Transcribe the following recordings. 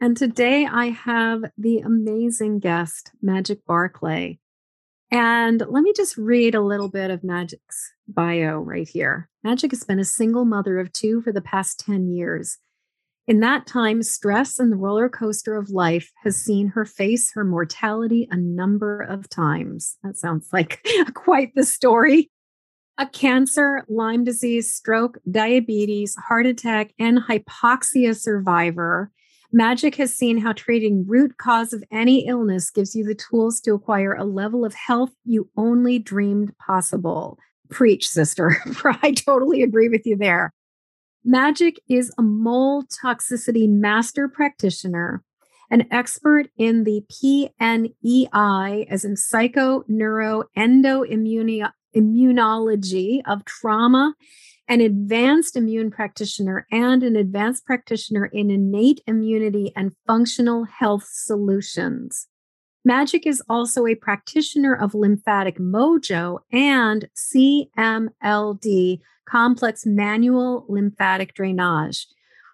And today I have the amazing guest, Magic Barclay. And let me just read a little bit of Magic's bio right here. Magic has been a single mother of two for the past 10 years. In that time, stress and the roller coaster of life has seen her face her mortality a number of times. That sounds like quite the story. A cancer, Lyme disease, stroke, diabetes, heart attack, and hypoxia survivor Magic has seen how treating root cause of any illness gives you the tools to acquire a level of health you only dreamed possible. Preach, sister. I totally agree with you there. Magic is a mold toxicity master practitioner, an expert in the PNEI, as in psycho neuro immunology of trauma an advanced immune practitioner and an advanced practitioner in innate immunity and functional health solutions. Magic is also a practitioner of lymphatic mojo and CMLD, complex manual lymphatic drainage.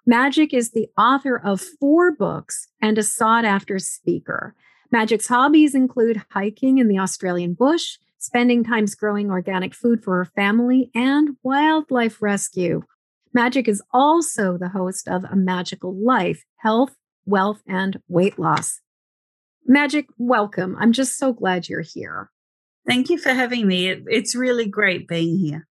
Magic is the author of four books and a sought after speaker. Magic's hobbies include hiking in the Australian bush, spending times growing organic food for her family, and wildlife rescue. Magic is also the host of A Magical Life Health, Wealth, and Weight Loss. Magic, welcome. I'm just so glad you're here. Thank you for having me. It's really great being here.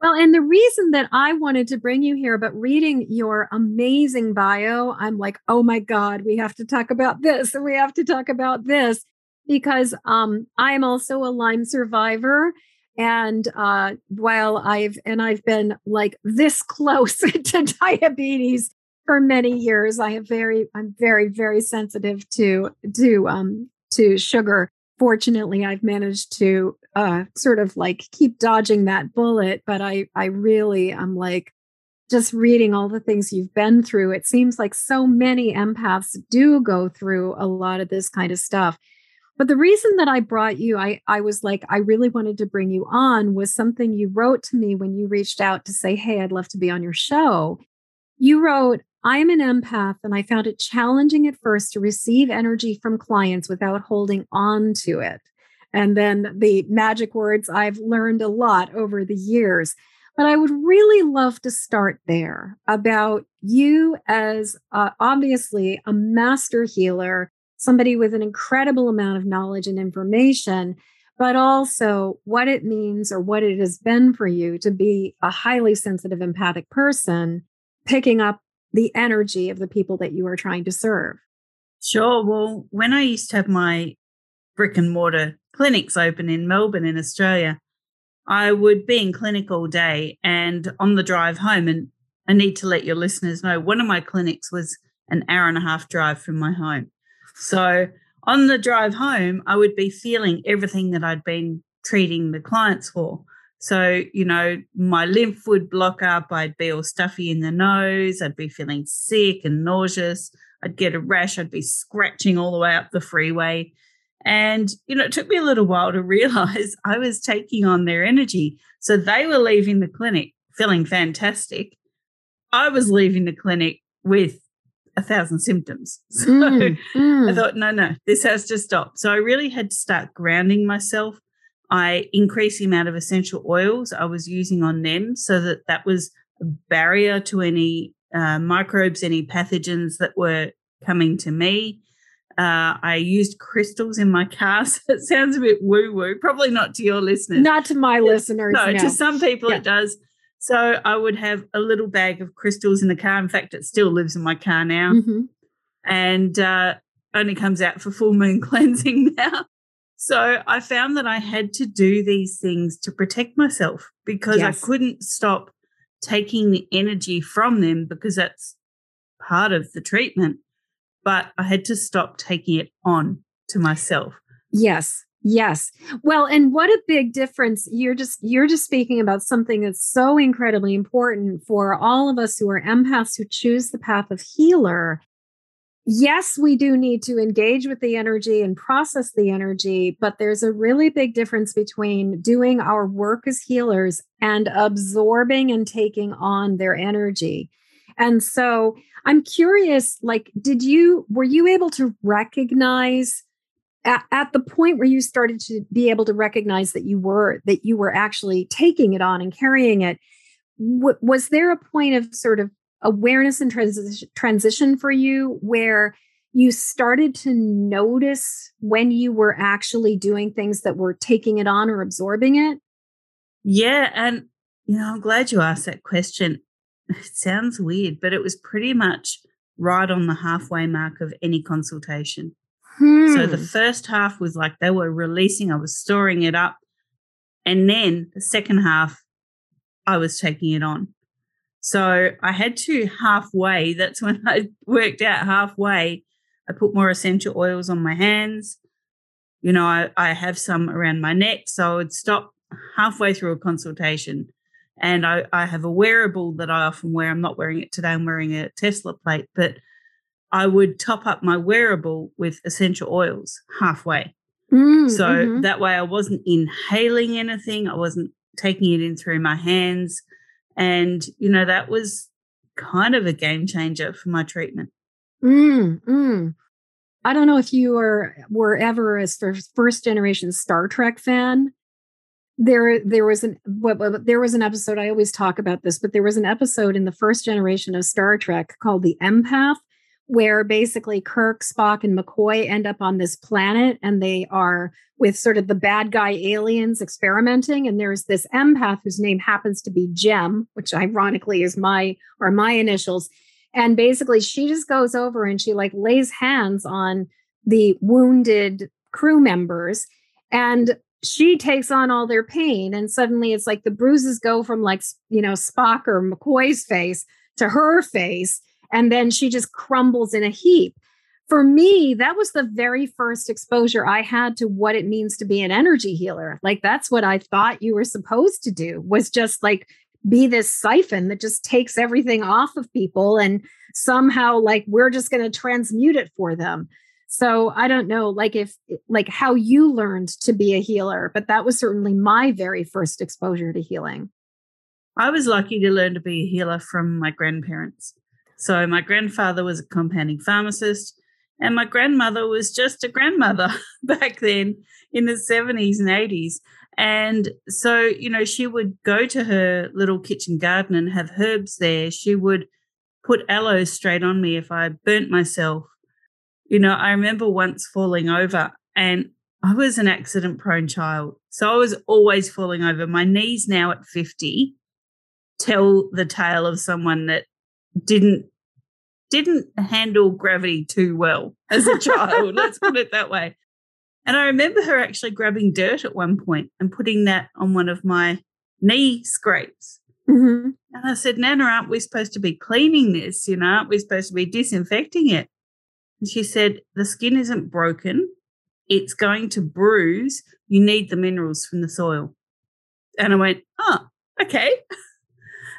Well, and the reason that I wanted to bring you here, but reading your amazing bio, I'm like, oh my God, we have to talk about this and we have to talk about this because um, I'm also a Lyme survivor. And uh, while I've and I've been like this close to diabetes for many years, I have very I'm very very sensitive to to um, to sugar. Fortunately, I've managed to uh, sort of like keep dodging that bullet, but I I really I'm like just reading all the things you've been through. It seems like so many empaths do go through a lot of this kind of stuff. But the reason that I brought you, I, I was like, I really wanted to bring you on was something you wrote to me when you reached out to say, Hey, I'd love to be on your show. You wrote, I am an empath and I found it challenging at first to receive energy from clients without holding on to it. And then the magic words I've learned a lot over the years. But I would really love to start there about you as uh, obviously a master healer somebody with an incredible amount of knowledge and information, but also what it means or what it has been for you to be a highly sensitive, empathic person, picking up the energy of the people that you are trying to serve. Sure. Well, when I used to have my brick and mortar clinics open in Melbourne, in Australia, I would be in clinic all day and on the drive home. And I need to let your listeners know one of my clinics was an hour and a half drive from my home. So on the drive home, I would be feeling everything that I'd been treating the clients for. So, you know, my lymph would block up. I'd be all stuffy in the nose. I'd be feeling sick and nauseous. I'd get a rash. I'd be scratching all the way up the freeway. And, you know, it took me a little while to realize I was taking on their energy. So they were leaving the clinic feeling fantastic. I was leaving the clinic with a thousand symptoms. So mm, mm. I thought, no, no, this has to stop. So I really had to start grounding myself. I increased the amount of essential oils I was using on them so that that was a barrier to any uh, microbes, any pathogens that were coming to me. Uh, I used crystals in my car. So it sounds a bit woo woo, probably not to your listeners. Not to my listeners. No, no. to some people yeah. it does. So I would have a little bag of crystals in the car. In fact, it still lives in my car now. Mm-hmm. And uh, only comes out for full moon cleansing now. So I found that I had to do these things to protect myself because yes. I couldn't stop taking the energy from them because that's part of the treatment. but I had to stop taking it on to myself. Yes. Yes. Well, and what a big difference. You're just you're just speaking about something that's so incredibly important for all of us who are empaths who choose the path of healer. Yes, we do need to engage with the energy and process the energy, but there's a really big difference between doing our work as healers and absorbing and taking on their energy. And so I'm curious like did you were you able to recognize at, at, the point where you started to be able to recognize that you were that you were actually taking it on and carrying it w- was there a point of sort of awareness and transition transition for you where you started to notice when you were actually doing things that were taking it on or absorbing it? Yeah and you know i'm glad you asked that question. It sounds weird but it was pretty much right on the halfway mark of any consultation Hmm. So the hmm. first half was like they were releasing, I was storing it up. And then the second half, I was taking it on. So I had to halfway, that's when I worked out halfway. I put more essential oils on my hands. You know, I, I have some around my neck. So I would stop halfway through a consultation. And I, I have a wearable that I often wear. I'm not wearing it today, I'm wearing a Tesla plate, but I would top up my wearable with essential oils halfway. Mm, so mm-hmm. that way I wasn't inhaling anything, I wasn't taking it in through my hands. And, you know, that was kind of a game changer for my treatment. Mm, mm. I don't know if you were were ever a first generation Star Trek fan. There, there was an what, there was an episode. I always talk about this, but there was an episode in the first generation of Star Trek called the Empath, where basically Kirk, Spock, and McCoy end up on this planet and they are with sort of the bad guy aliens experimenting. And there's this empath whose name happens to be Jem, which ironically is my or my initials. And basically she just goes over and she like lays hands on the wounded crew members and she takes on all their pain. And suddenly it's like the bruises go from like, you know, Spock or McCoy's face to her face and then she just crumbles in a heap. For me, that was the very first exposure I had to what it means to be an energy healer. Like that's what I thought you were supposed to do was just like be this siphon that just takes everything off of people and somehow like we're just going to transmute it for them. So I don't know like if like how you learned to be a healer, but that was certainly my very first exposure to healing. I was lucky to learn to be a healer from my grandparents. So my grandfather was a compounding pharmacist, and my grandmother was just a grandmother back then in the 70s and 80s. And so, you know, she would go to her little kitchen garden and have herbs there. She would put aloe straight on me if I burnt myself. You know, I remember once falling over and I was an accident prone child. So I was always falling over. My knees now at 50 tell the tale of someone that didn't didn't handle gravity too well as a child. let's put it that way. And I remember her actually grabbing dirt at one point and putting that on one of my knee scrapes. Mm-hmm. And I said, Nana, aren't we supposed to be cleaning this? You know, aren't we supposed to be disinfecting it? And she said, The skin isn't broken. It's going to bruise. You need the minerals from the soil. And I went, Oh, okay.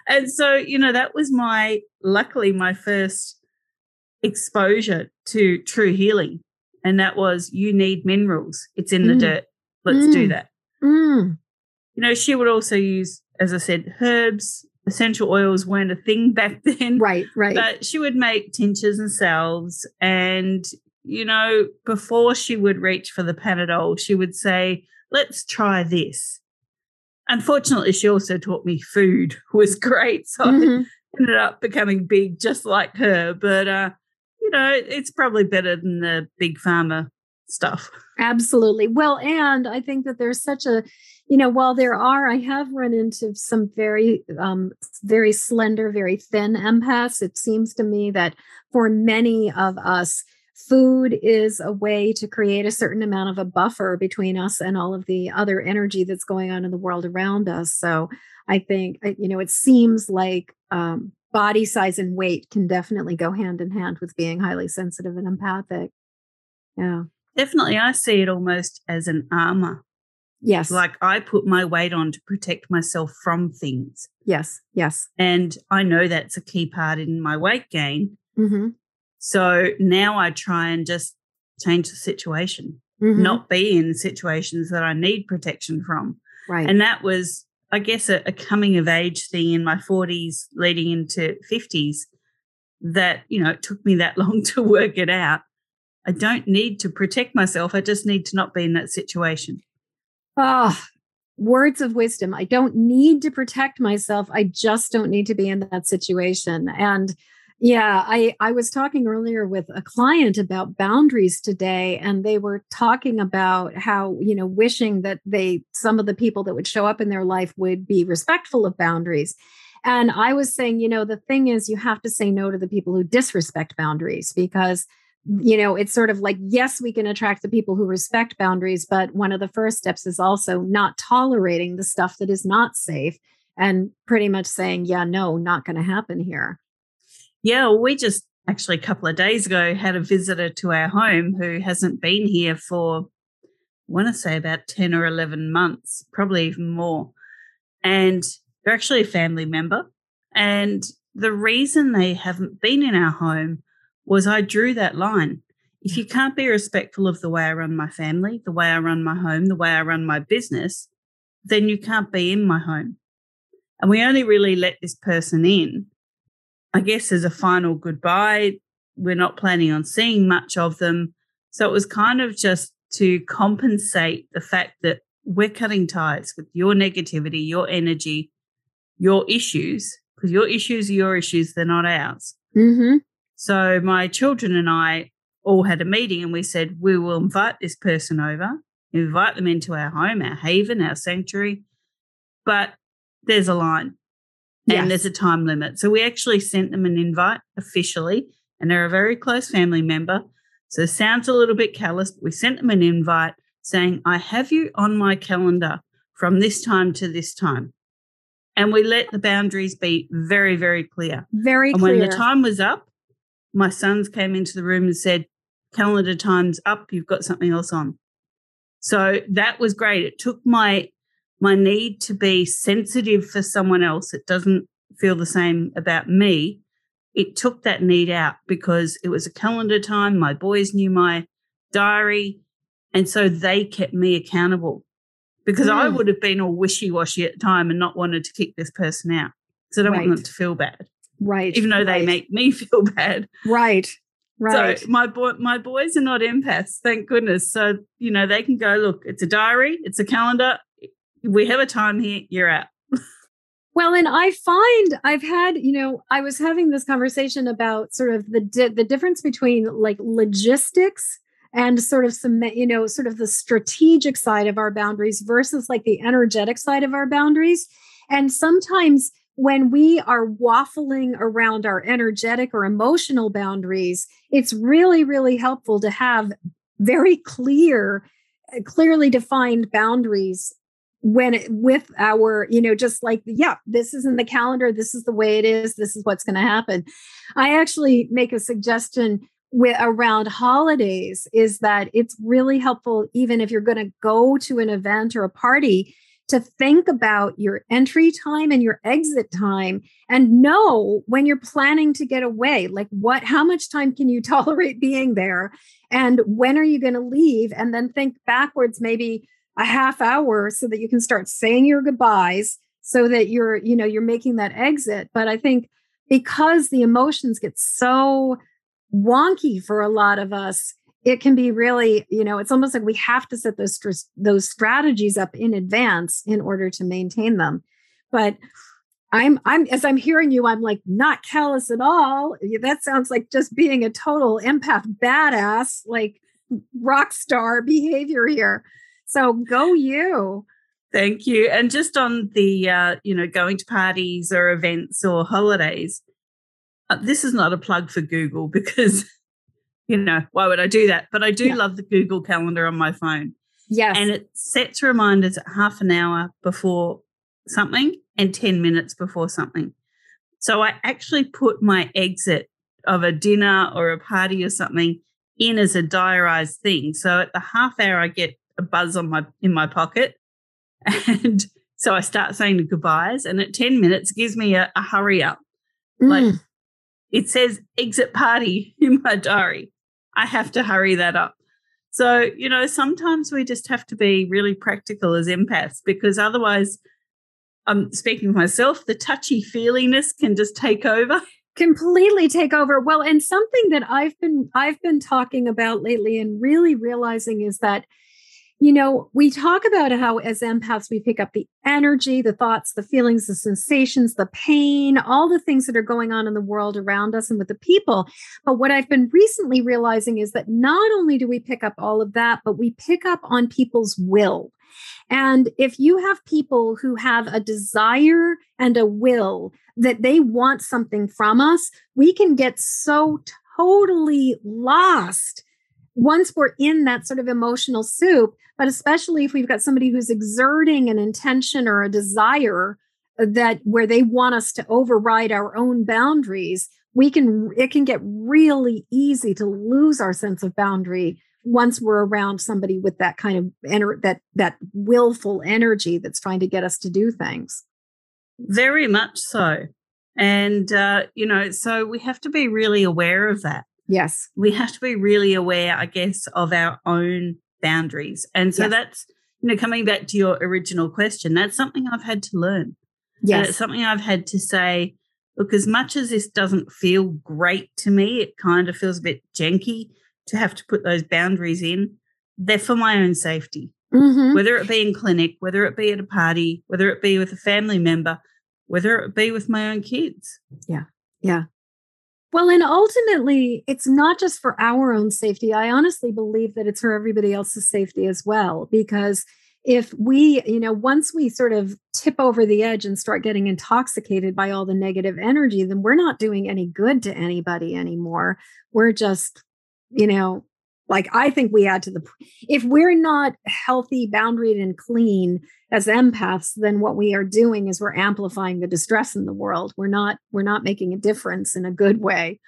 and so, you know, that was my, luckily, my first exposure to true healing. And that was, you need minerals. It's in mm. the dirt. Let's mm. do that. Mm. You know, she would also use, as I said, herbs. Essential oils weren't a thing back then. Right, right. But she would make tinctures and salves. And, you know, before she would reach for the Panadol, she would say, let's try this unfortunately, she also taught me food was great. So mm-hmm. I ended up becoming big just like her. But, uh, you know, it's probably better than the big pharma stuff. Absolutely. Well, and I think that there's such a, you know, while there are, I have run into some very, um, very slender, very thin empaths. It seems to me that for many of us, food is a way to create a certain amount of a buffer between us and all of the other energy that's going on in the world around us. So I think, you know, it seems like um, body size and weight can definitely go hand in hand with being highly sensitive and empathic. Yeah. Definitely. I see it almost as an armor. Yes. Like I put my weight on to protect myself from things. Yes. Yes. And I know that's a key part in my weight gain. Mm-hmm. So now I try and just change the situation, Mhm. not be in situations that I need protection from. right. And that was, I guess, a, a coming of age thing in my 40s leading into 50s that, you know, it took me that long to work it out. I don't need to protect myself. I just need to not be in that situation. Ah, words of wisdom. I don't need to protect myself. I just don't need to be in that situation. And yeah, I I was talking earlier with a client about boundaries today and they were talking about how, you know, wishing that they some of the people that would show up in their life would be respectful of boundaries. And I was saying, you know, the thing is you have to say no to the people who disrespect boundaries because you know, it's sort of like, yes, we can attract the people who respect boundaries, but one of the first steps is also not tolerating the stuff that is not safe and pretty much saying, yeah, no, not going to happen here. Yeah, we just actually a couple of days ago had a visitor to our home who hasn't been here for, I want to say about 10 or 11 months, probably even more. And they're actually a family member. And the reason they haven't been in our home was I drew that line. If you can't be respectful of the way I run my family, the way I run my home, the way I run my business, then you can't be in my home. And we only really let this person in, I guess, as a final goodbye. We're not planning on seeing much of them. So it was kind of just to compensate the fact that we're cutting ties with your negativity, your energy, your issues, because your issues are your issues, they're not ours. Mm-hmm. So my children and I all had a meeting and we said, we will invite this person over, invite them into our home, our haven, our sanctuary. But there's a line And there's a time limit. So we actually sent them an invite officially, and they're a very close family member. So it sounds a little bit callous, but we sent them an invite saying, I have you on my calendar from this time to this time. And we let the boundaries be very, very clear. Very And clear. when the time was up, my sons came into the room and said, Calendar time's up, you've got something else on. So that was great. It took my my need to be sensitive for someone else. It doesn't feel the same about me. It took that need out because it was a calendar time. My boys knew my diary. And so they kept me accountable because I Mm. would have been all wishy washy at the time and not wanted to kick this person out. So I don't want them to feel bad right. even though they make me feel bad. Right. Right. So my boy, my boys are not empaths, thank goodness. So you know they can go look. It's a diary. It's a calendar. We have a time here. You're out. Well, and I find I've had, you know, I was having this conversation about sort of the di- the difference between like logistics and sort of some, you know, sort of the strategic side of our boundaries versus like the energetic side of our boundaries. And sometimes when we are waffling around our energetic or emotional boundaries, it's really, really helpful to have very clear, uh, clearly defined boundaries when it, with our you know just like yeah this is in the calendar this is the way it is this is what's going to happen. I actually make a suggestion with around holidays is that it's really helpful even if you're going to go to an event or a party to think about your entry time and your exit time and know when you're planning to get away like what how much time can you tolerate being there? And when are you going to leave? And then think backwards maybe a half hour so that you can start saying your goodbyes so that you're you know you're making that exit. But i think because the emotions get so wonky for a lot of us it can be really you know it's almost like we have to set those those strategies up in advance in order to maintain them. But i'm i'm as i'm hearing you i'm like not callous at all. That sounds like just being a total empath badass like rock star behavior here so go you. Thank you. And just on the, uh, you know, going to parties or events or holidays, uh, this is not a plug for Google because, you know, why would I do that? But I do Yeah. love the Google Calendar on my phone. Yes. And it sets reminders at half an hour before something and 10 minutes before something. So I actually put my exit of a dinner or a party or something in as a diarized thing. So at the half hour, I get a buzz on my in my pocket, and so I start saying the goodbyes. And at ten minutes, gives me a, a hurry up. Mm. Like it says exit party in my diary. I have to hurry that up. So, you know, sometimes we just have to be really practical as empaths because otherwise, I'm speaking for myself, the touchy feeliness can just take over. Completely take over. Well, and something that I've been I've been talking about lately and really realizing is that you know, we talk about how as empaths, we pick up the energy, the thoughts, the feelings, the sensations, the pain, all the things that are going on in the world around us and with the people. But what I've been recently realizing is that not only do we pick up all of that, but we pick up on people's will. And if you have people who have a desire and a will that they want something from us, we can get so totally lost once we're in that sort of emotional soup, but especially if we've got somebody who's exerting an intention or a desire that where they want us to override our own boundaries, we can it can get really easy to lose our sense of boundary once we're around somebody with that kind of ener- that that willful energy that's trying to get us to do things. Very much so. And uh, you know, so we have to be really aware of that. Yes. We have to be really aware, I guess, of our own boundaries. And so yes. that's, you know, coming back to your original question, that's something I've had to learn. Yes. And it's something I've had to say, look, as much as this doesn't feel great to me, it kind of feels a bit janky to have to put those boundaries in. They're for my own safety. Mm-hmm. Whether it be in clinic, whether it be at a party, whether it be with a family member, whether it be with my own kids. Yeah. Yeah. Well, and ultimately, it's not just for our own safety. I honestly believe that it's for everybody else's safety as well. Because if we, you know, once we sort of tip over the edge and start getting intoxicated by all the negative energy, then we're not doing any good to anybody anymore. We're just, you know, like I think we add to the, if we're not healthy, boundaried, and clean as empaths, then what we are doing is we're amplifying the distress in the world. We're not, we're not making a difference in a good way.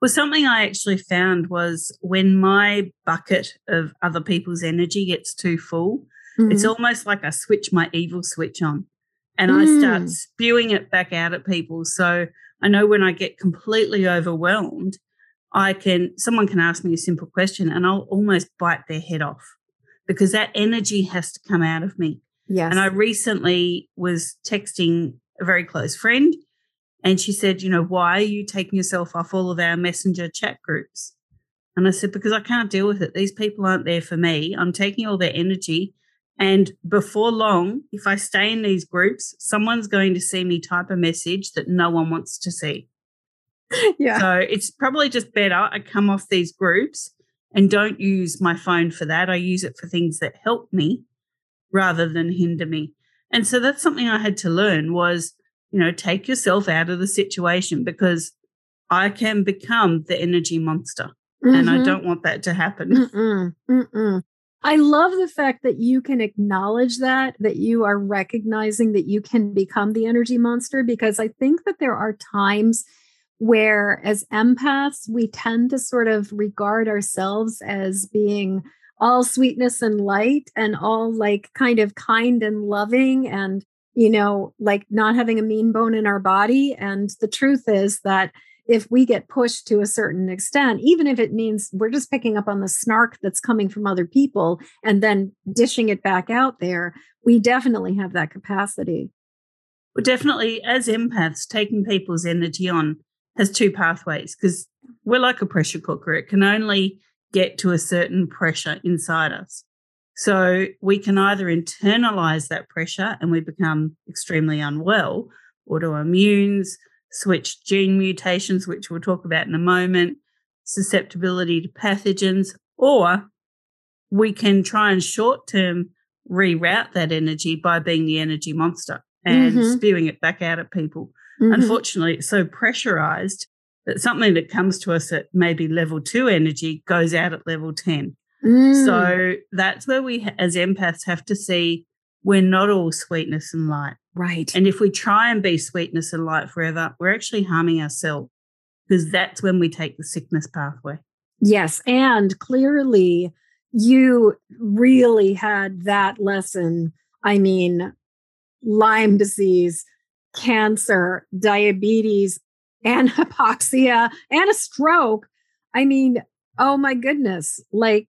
Well, something I actually found was when my bucket of other people's energy gets too full, mm-hmm. it's almost like I switch my evil switch on and mm. I start mm. spewing it back out at people. So I know when I get completely overwhelmed, I can someone can ask me a simple question and I'll almost bite their head off because that energy has to come out of me. Yes. And I recently was texting a very close friend and she said, you know, why are you taking yourself off all of our messenger chat groups? And I said, because I can't deal with it. These people aren't there for me. I'm taking all their energy. And before long, if I stay in these groups, someone's going to see me type a message that no one wants to see. yeah. So it's probably just better I come off these groups and don't use my phone for that. I use it for things that help me rather than hinder me. And so that's something I had to learn was, you know, take yourself out of the situation because I can become the energy monster. Mm-hmm. And I mm-hmm. don't want that to happen. Mm-mm, mm-mm. I love the fact that you can acknowledge that, that you are recognizing that you can become the energy monster, because I think that there are times where as empaths we tend to sort of regard ourselves as being all sweetness and light and all like kind of kind and loving and you know like not having a mean bone in our body. And the truth is that if we get pushed to a certain extent even if it means we're just picking up on the snark that's coming from other people and then dishing it back out there we definitely have that capacity. Well definitely as empaths taking people's energy on has two pathways because we're like a pressure cooker. It can only get to a certain pressure inside us. So we can either internalize that pressure and we become extremely unwell, autoimmunes, switch gene mutations, which we'll talk about in a moment, susceptibility to pathogens, or we can try and short term reroute that energy by being the energy monster and mm-hmm. spewing it back out at people. Mm-hmm. Unfortunately, it's so pressurized that something that comes to us at maybe level two energy goes out at level 10. Mm. So that's where we, as empaths, have to see we're not all sweetness and light. Right. And if we try and be sweetness and light forever, we're actually harming ourselves because that's when we take the sickness pathway. Yes. And clearly, you really had that lesson. I mean, Lyme disease, cancer, diabetes, and hypoxia, and a stroke. I mean, oh my goodness. Like,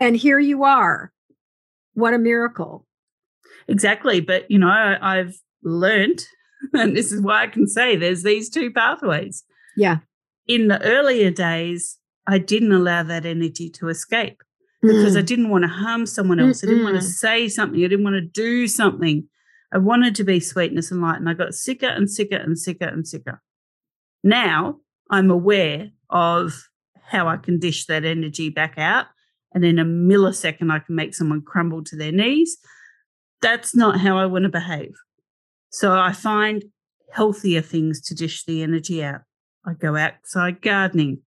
and here you are. What a miracle. Exactly. But, you know, I've learned, and this is why I can say there's these two pathways. Yeah. In the earlier days, I didn't allow that energy to escape because mm. I didn't want to harm someone else. Mm-mm. I didn't want to say something. I didn't want to do something. I wanted to be sweetness and light. And I got sicker and sicker and sicker and sicker. Now I'm aware of how I can dish that energy back out. And in a millisecond, I can make someone crumble to their knees. That's not how I want to behave. So I find healthier things to dish the energy out. I go outside gardening.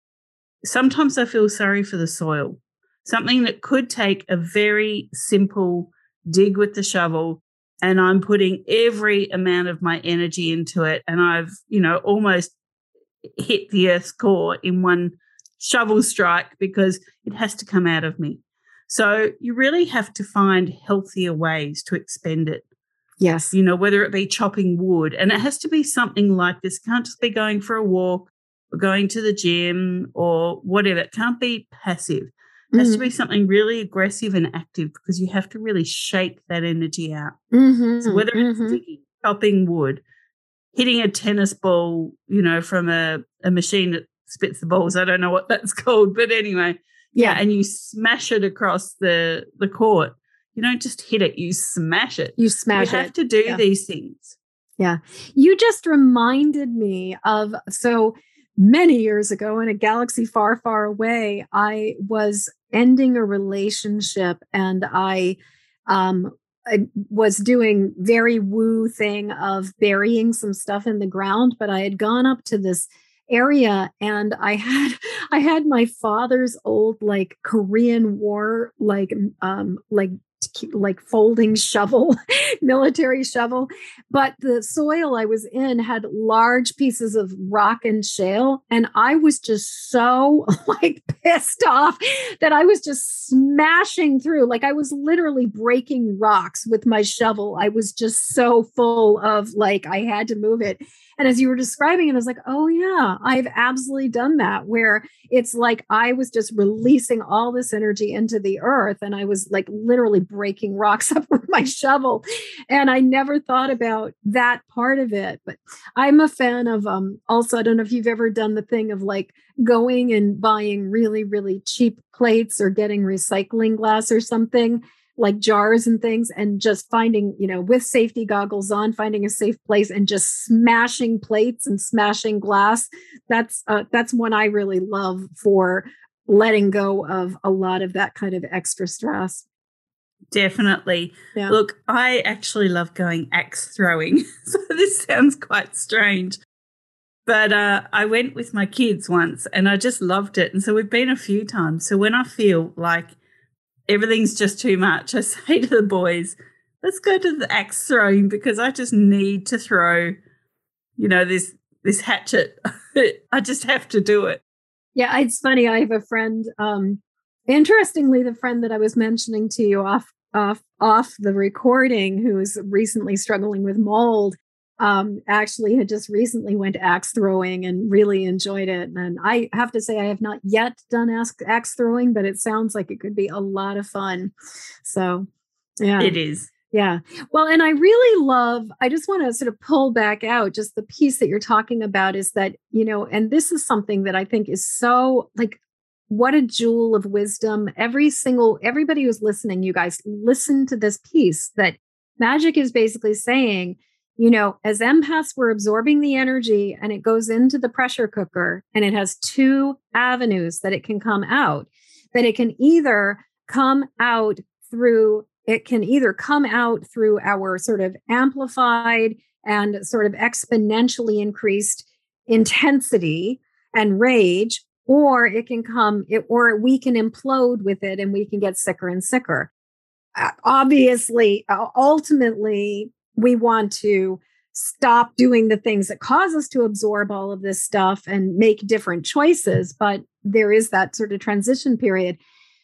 Sometimes I feel sorry for the soil. Something that could take a very simple dig with the shovel and I'm putting every amount of my energy into it and I've, you know, almost hit the earth's core in one shovel strike because it has to come out of me. So you really have to find healthier ways to expend it. Yes. You know, whether it be chopping wood, and it has to be something like this. It can't just be going for a walk or going to the gym or whatever. It can't be passive. It has to be something really aggressive and active because you have to really shake that energy out. Mm-hmm. So whether it's mm-hmm. digging, chopping wood, hitting a tennis ball, you know, from a, a machine that spits the balls. I don't know what that's called, but anyway, yeah, and you smash it across the the court. You don't just hit it; you smash it. You smash you it. You have to do yeah. these things. Yeah, you just reminded me of so many years ago in a galaxy far, far away. I was ending a relationship, and I um, I was doing very woo thing of burying some stuff in the ground, but I had gone up to this area and i had i had my father's old like korean war like um like like folding shovel, military shovel. But the soil I was in had large pieces of rock and shale. And I was just so like pissed off that I was just smashing through. Like I was literally breaking rocks with my shovel. I was just so full of like, I had to move it. And as you were describing it, I was like, oh, yeah, I've absolutely done that where it's like I was just releasing all this energy into the earth and I was like literally breaking rocks up with my shovel. And I never thought about that part of it. But I'm a fan of um also, I don't know if you've ever done the thing of like going and buying really, really cheap plates or getting recycling glass or something like jars and things and just finding you know with safety goggles on finding a safe place and just smashing plates and smashing glass that's uh, that's one i really love for letting go of a lot of that kind of extra stress definitely yeah. look i actually love going axe throwing so this sounds quite strange but uh, I went with my kids once and I just loved it. And so we've been a few times. So when I feel like everything's just too much. I say to the boys, let's go to the axe throwing because I just need to throw, you know, this this hatchet. I just have to do it. Yeah, it's funny. I have a friend. Um, interestingly, the friend that I was mentioning to you off off off the recording, who is recently struggling with mold, um, actually had just recently went axe throwing and really enjoyed it. And I have to say, I have not yet done axe, axe throwing, but it sounds like it could be a lot of fun. So, yeah, it is. Yeah. Well, and I really love, I just want to sort of pull back out just the piece that you're talking about is that, you know, and this is something that I think is so like, what a jewel of wisdom. Every single, everybody who's listening, you guys listen to this piece that magic is basically saying, you know, as empaths, we're absorbing the energy and it goes into the pressure cooker and it has two avenues that it can come out. That it can either come out through, it can either come out through our sort of amplified and sort of exponentially increased intensity and rage, or it can come, it, or we can implode with it and we can get sicker and sicker. Uh, obviously, ultimately, we want to stop doing the things that cause us to absorb all of this stuff and make different choices. But there is that sort of transition period.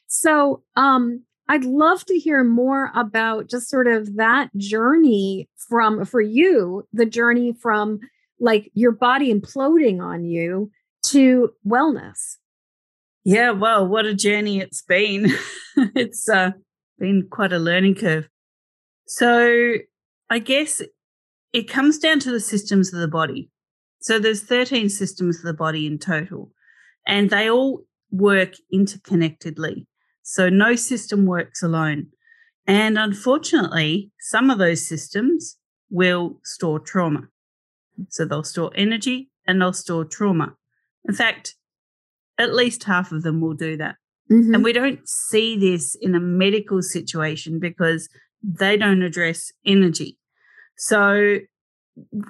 So, um, I'd love to hear more about just sort of that journey from for you, the journey from like your body imploding on you to wellness. Yeah, well, what a journey it's been. it's uh, been quite a learning curve. So, I guess it comes down to the systems of the body. So, there's 13 systems of the body in total, and they all work interconnectedly. So no system works alone. And unfortunately, some of those systems will store trauma. So they'll store energy and they'll store trauma. In fact, at least half of them will do that. Mm-hmm. And we don't see this in a medical situation because they don't address energy. So,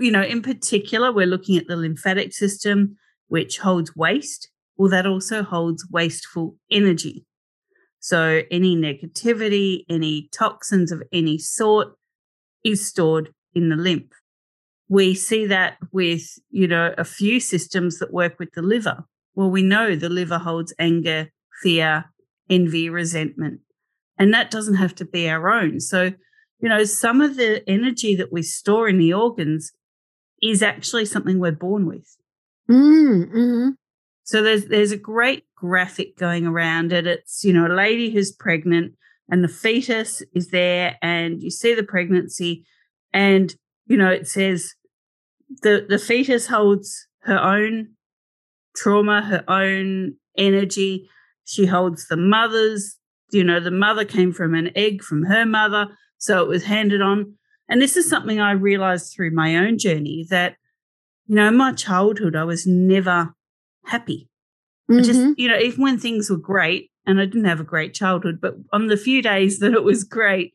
you know, in particular, we're looking at the lymphatic system, which holds waste. Well, that also holds wasteful energy. So any negativity, any toxins of any sort is stored in the lymph. We see that with, you know, a few systems that work with the liver. Well, we know the liver holds anger, fear, envy, resentment, and that doesn't have to be our own. So, you know, some of the energy that we store in the organs is actually something we're born with. Mm, mm-hmm. So there's there's a great graphic going around it. It's you know a lady who's pregnant and the fetus is there, and you see the pregnancy, and you know it says the the fetus holds her own trauma, her own energy. She holds the mother's. You know the mother came from an egg from her mother, so it was handed on. And this is something I realized through my own journey that, you know, in my childhood, I was never happy. Mm-hmm. Just, you know, even when things were great, and I didn't have a great childhood, but on the few days that it was great,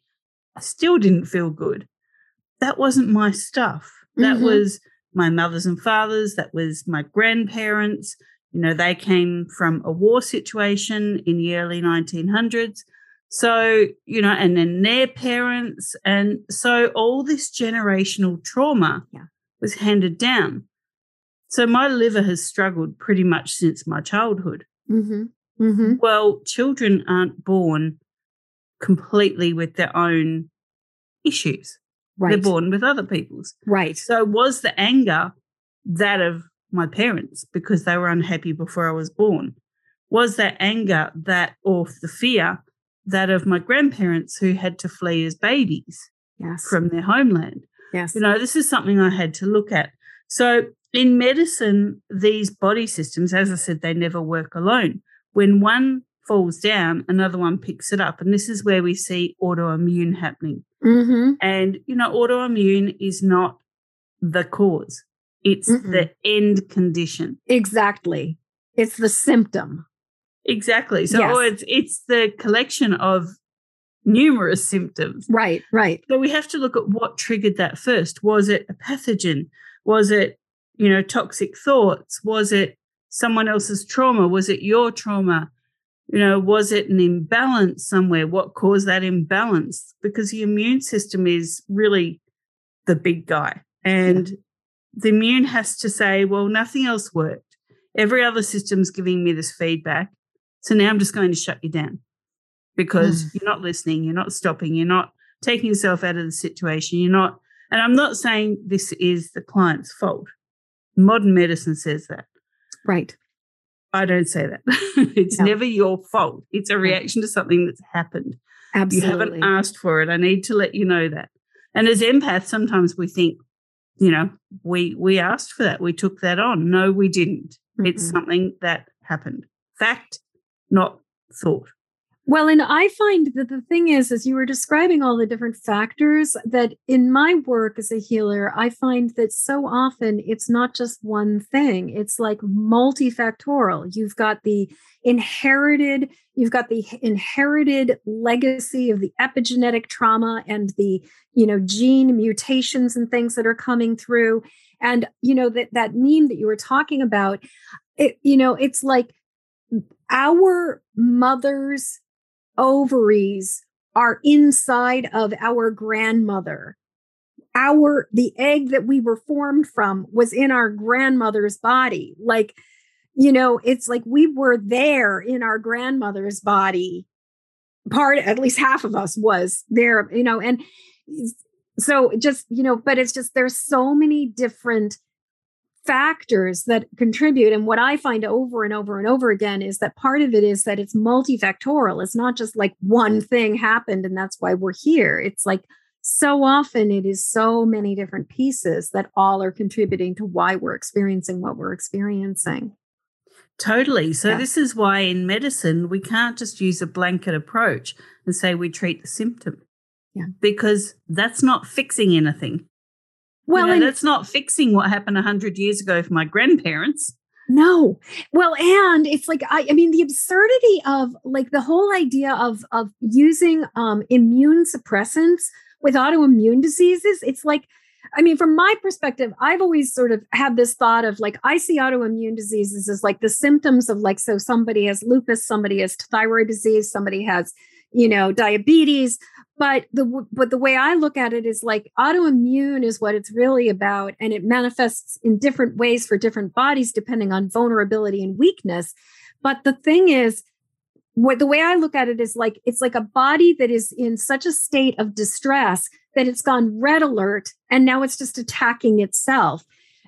I still didn't feel good. That wasn't my stuff. That mm-hmm. was my mother's and father's, that was my grandparents. You know, they came from a war situation in the early 1900s. So, you know, and then their parents. And so all this generational trauma yeah. was handed down. So my liver has struggled pretty much since my childhood. Mm-hmm. Mm-hmm. Well, children aren't born completely with their own issues. Right. They're born with other people's. Right. So was the anger that of my parents because they were unhappy before I was born? Was that anger that or the fear that of my grandparents who had to flee as babies yes. from their homeland? Yes. You know, this is something I had to look at. So in medicine, these body systems, as I said, they never work alone. When one falls down, another one picks it up. And this is where we see autoimmune happening. Mm-hmm. And, you know, autoimmune is not the cause, it's Mm-mm. the end condition. Exactly. It's the symptom. Exactly. So yes. it's it's the collection of numerous symptoms. Right, right. So we have to look at what triggered that first. Was it a pathogen? Was it you know, toxic thoughts? Was it someone else's trauma? Was it your trauma? You know, was it an imbalance somewhere? What caused that imbalance? Because the immune system is really the big guy. And yeah. the immune has to say, well, nothing else worked. Every other system's giving me this feedback. So now I'm just going to shut you down because mm. you're not listening, you're not stopping, you're not taking yourself out of the situation. You're not, and I'm not saying this is the client's fault. Modern medicine says that. Right. I don't say that. it's no. never your fault. It's a reaction to something that's happened. Absolutely. You haven't asked for it. I need to let you know that. And as empaths, sometimes we think, you know, we we asked for that. We took that on. No, we didn't. Mm-hmm. It's something that happened. Fact, not thought. Well, and I find that the thing is, as you were describing all the different factors, that in my work as a healer, I find that so often it's not just one thing. It's like multifactorial. You've got the inherited, you've got the inherited legacy of the epigenetic trauma and the, you know, gene mutations and things that are coming through. And, you know, that that meme that you were talking about, it, you know, it's like our mothers ovaries are inside of our grandmother. Our the egg that we were formed from was in our grandmother's body. Like, you know, it's like we were there in our grandmother's body. Part, at least half of us was there, you know, and so just, you know, but it's just there's so many different factors that contribute. And what I find over and over and over again is that part of it is that it's multifactorial. It's not just like one thing happened and that's why we're here. It's like so often it is so many different pieces that all are contributing to why we're experiencing what we're experiencing. Totally. So, yeah. this is why in medicine, we can't just use a blanket approach and say we treat the symptom. Yeah. Because that's not fixing anything. Well, you know, that's not fixing what happened 100 years ago for my grandparents. No. Well, and it's like I, I mean the absurdity of like the whole idea of of using um immune suppressants with autoimmune diseases, it's like I mean, from my perspective, I've always sort of had this thought of like, I see autoimmune diseases as like the symptoms of like, so somebody has lupus, somebody has thyroid disease, somebody has, you know, diabetes but the but the way i look at it is like autoimmune is what it's really about and it manifests in different ways for different bodies depending on vulnerability and weakness. But the thing is what the way i look at it is like it's like a body that is in such a state of distress that it's gone red alert and now it's just attacking itself.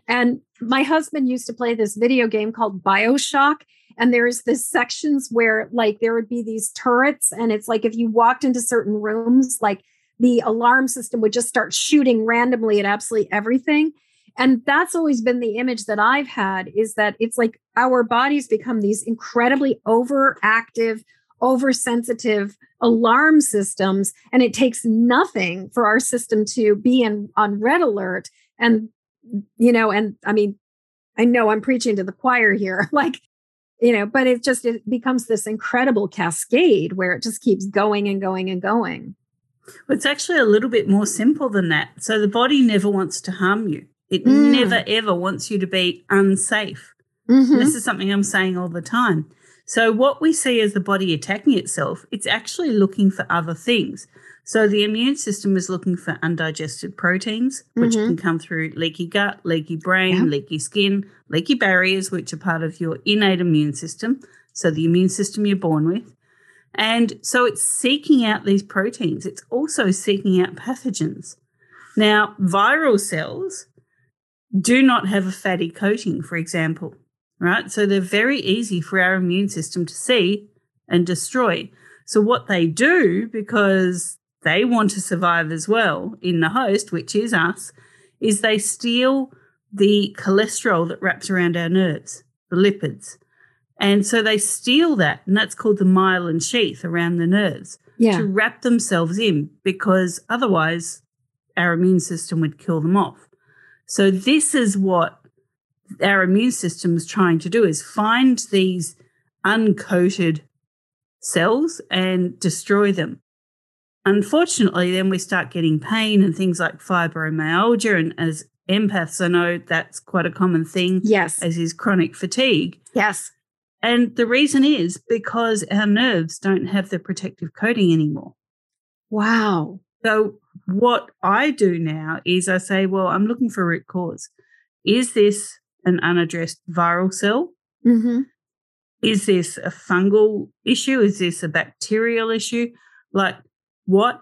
And my husband used to play this video game called bioshock and there's this sections where like there would be these turrets and it's like if you walked into certain rooms like the alarm system would just start shooting randomly at absolutely everything. And that's always been the image that i've had is that it's like our bodies become these incredibly overactive oversensitive alarm systems and it takes nothing for our system to be in on red alert. And you know and i mean i know i'm preaching to the choir here like you know but it just it becomes this incredible cascade where it just keeps going and going and going. Well, it's actually a little bit more simple than that. So the body never wants to harm you. It mm. never ever wants you to be unsafe. Mm-hmm. this is something i'm saying all the time. So what we see as the body attacking itself it's actually looking for other things so the immune system is looking for undigested proteins, which mm-hmm. can come through leaky gut, leaky brain, yeah. leaky skin, leaky barriers, which are part of your innate immune system. So the immune system you're born with. And so it's seeking out these proteins. It's also seeking out pathogens. Now, viral cells do not have a fatty coating, for example, right? So they're very easy for our immune system to see and destroy. So, what they do, because they want to survive as well in the host, which is us, is they steal the cholesterol that wraps around our nerves, the lipids. And so they steal that, and that's called the myelin sheath around the nerves yeah. to wrap themselves in because otherwise our immune system would kill them off. So this is what our immune system is trying to do is find these uncoated cells and destroy them. Unfortunately, then we start getting pain and things like fibromyalgia. And as empaths, I know that's quite a common thing. Yes. As is chronic fatigue. Yes. And the reason is because our nerves don't have the protective coating anymore. Wow. So, what I do now is I say, well, I'm looking for root cause. Is this an unaddressed viral cell? Mm-hmm. Is this a fungal issue? Is this a bacterial issue? Like, what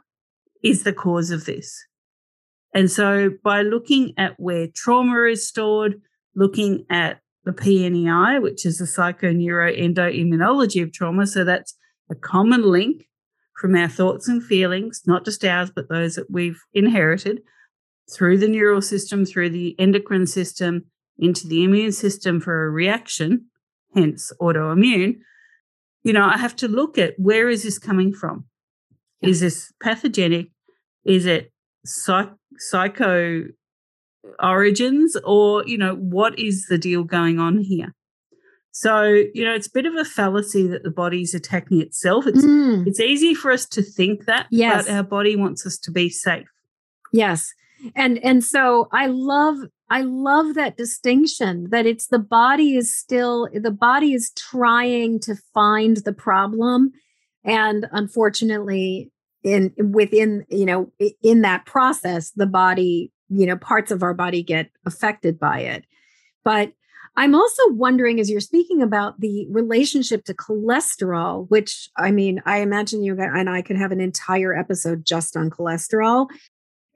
is the cause of this? And so by looking at where trauma is stored, looking at the PNEI, which is the psychoneuroendoimmunology of trauma, so that's a common link from our thoughts and feelings, not just ours, but those that we've inherited through the neural system, through the endocrine system, into the immune system for a reaction, hence autoimmune. You know, I have to look at where is this coming from? Is this pathogenic? Is it psych- psycho origins? Or, you know, what is the deal going on here? So, you know, it's a bit of a fallacy that the body's attacking itself. It's mm. it's easy for us to think that, yes. but our body wants us to be safe. Yes. And and so I love I love that distinction that it's the body is still the body is trying to find the problem and unfortunately in within you know in that process the body you know parts of our body get affected by it. But i'm also wondering as you're speaking about the relationship to cholesterol which i mean i imagine you and i could have an entire episode just on cholesterol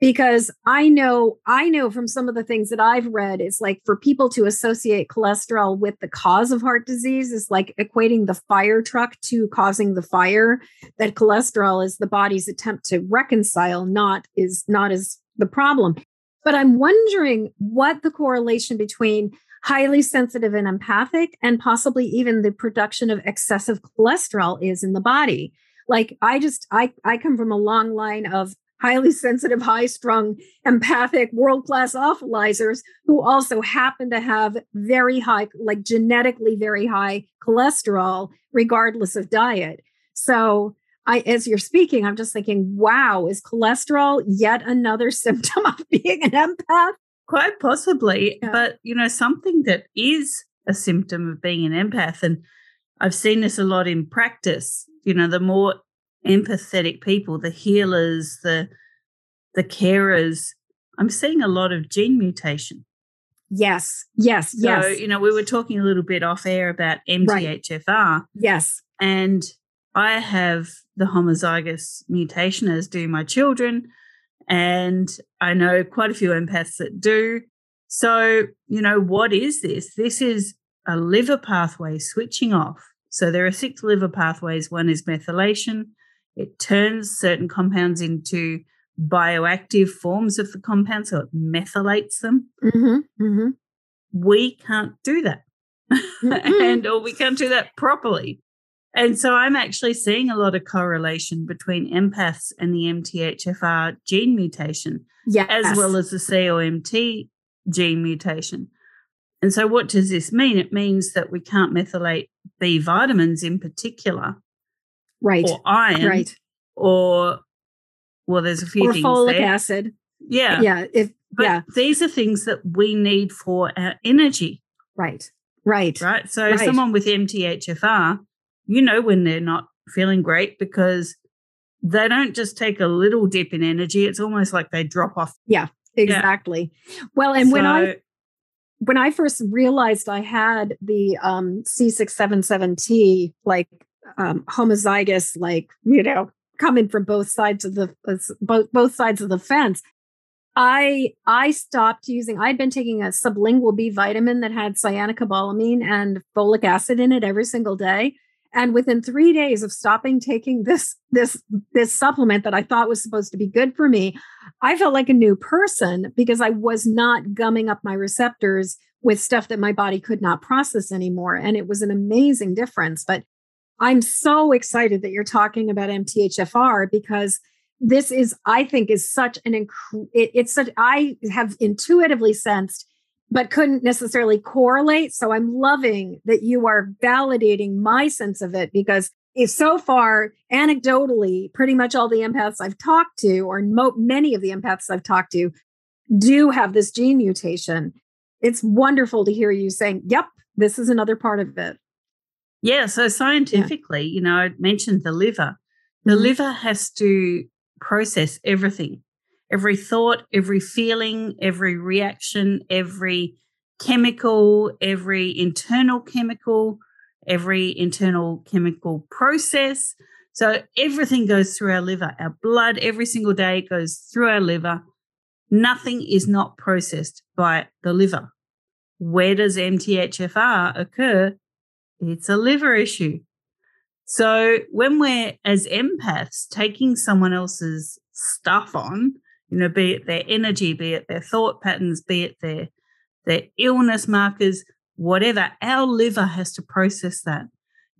because I know I know from some of the things that I've read it's like for people to associate cholesterol with the cause of heart disease is like equating the fire truck to causing the fire that cholesterol is the body's attempt to reconcile not is not as the problem. But I'm wondering what the correlation between highly sensitive and empathic and possibly even the production of excessive cholesterol is in the body. Like i just i i come from a long line of highly sensitive, high strung, empathic, world class awfulizers who also happen to have very high, like genetically very high cholesterol, regardless of diet. So, I, as you're speaking, I'm just thinking, wow, is cholesterol yet another symptom of being an empath? Quite possibly. Yeah. But, you know, something that is a symptom of being an empath, and I've seen this a lot in practice, you know, the more empathetic people, the healers, the the carers. I'm seeing a lot of gene mutation. Yes, yes, so, yes. You know, we were talking a little bit off air about MTHFR. Right. Yes. And I have the homozygous mutation, as do my children. And I know quite a few empaths that do. So, you know, what is this? This is a liver pathway switching off. So there are six liver pathways. One is methylation, it turns certain compounds into bioactive forms of the compound, so it methylates them. Mm-hmm, mm-hmm. We can't do that. Mm-hmm. and or we can't do that properly. And so I'm actually seeing a lot of correlation between empaths and the MTHFR gene mutation, yes. as well as the COMT gene mutation. And so, what does this mean? It means that we can't methylate B vitamins in particular right. or iron right. or well there's a few or things folic there. acid. Yeah. Yeah if but yeah. these are things that we need for our energy. Right. Right. Right? So right. someone with mthfr you know when they're not feeling great because they don't just take a little dip in energy it's almost like they drop off. Yeah exactly. Yeah. well and so, when i when i first realized i had the um c677t like um, homozygous, like you know, coming from both sides of the both both sides of the fence. I I stopped using. I'd been taking a sublingual B vitamin that had cyanocobalamin and folic acid in it every single day. And within three days of stopping taking this this this supplement that I thought was supposed to be good for me, I felt like a new person because I was not gumming up my receptors with stuff that my body could not process anymore. And it was an amazing difference. But I'm so excited that you're talking about MTHFR because this is, I think, is such an inc- it, it's such I have intuitively sensed, but couldn't necessarily correlate. So I'm loving that you are validating my sense of it because if so far, anecdotally, pretty much all the empaths I've talked to, or mo- many of the empaths I've talked to, do have this gene mutation. It's wonderful to hear you saying, "Yep, this is another part of it." Yeah. So scientifically, yeah. you know, I mentioned the liver. The mm-hmm. liver has to process everything every thought, every feeling, every reaction, every chemical, every internal chemical, every internal chemical process. So everything goes through our liver. Our blood every single day goes through our liver. Nothing is not processed by the liver. Where does MTHFR occur? It's a liver issue. So when we're as empaths taking someone else's stuff on, you know, be it their energy, be it their thought patterns, be it their their illness markers, whatever, our liver has to process that.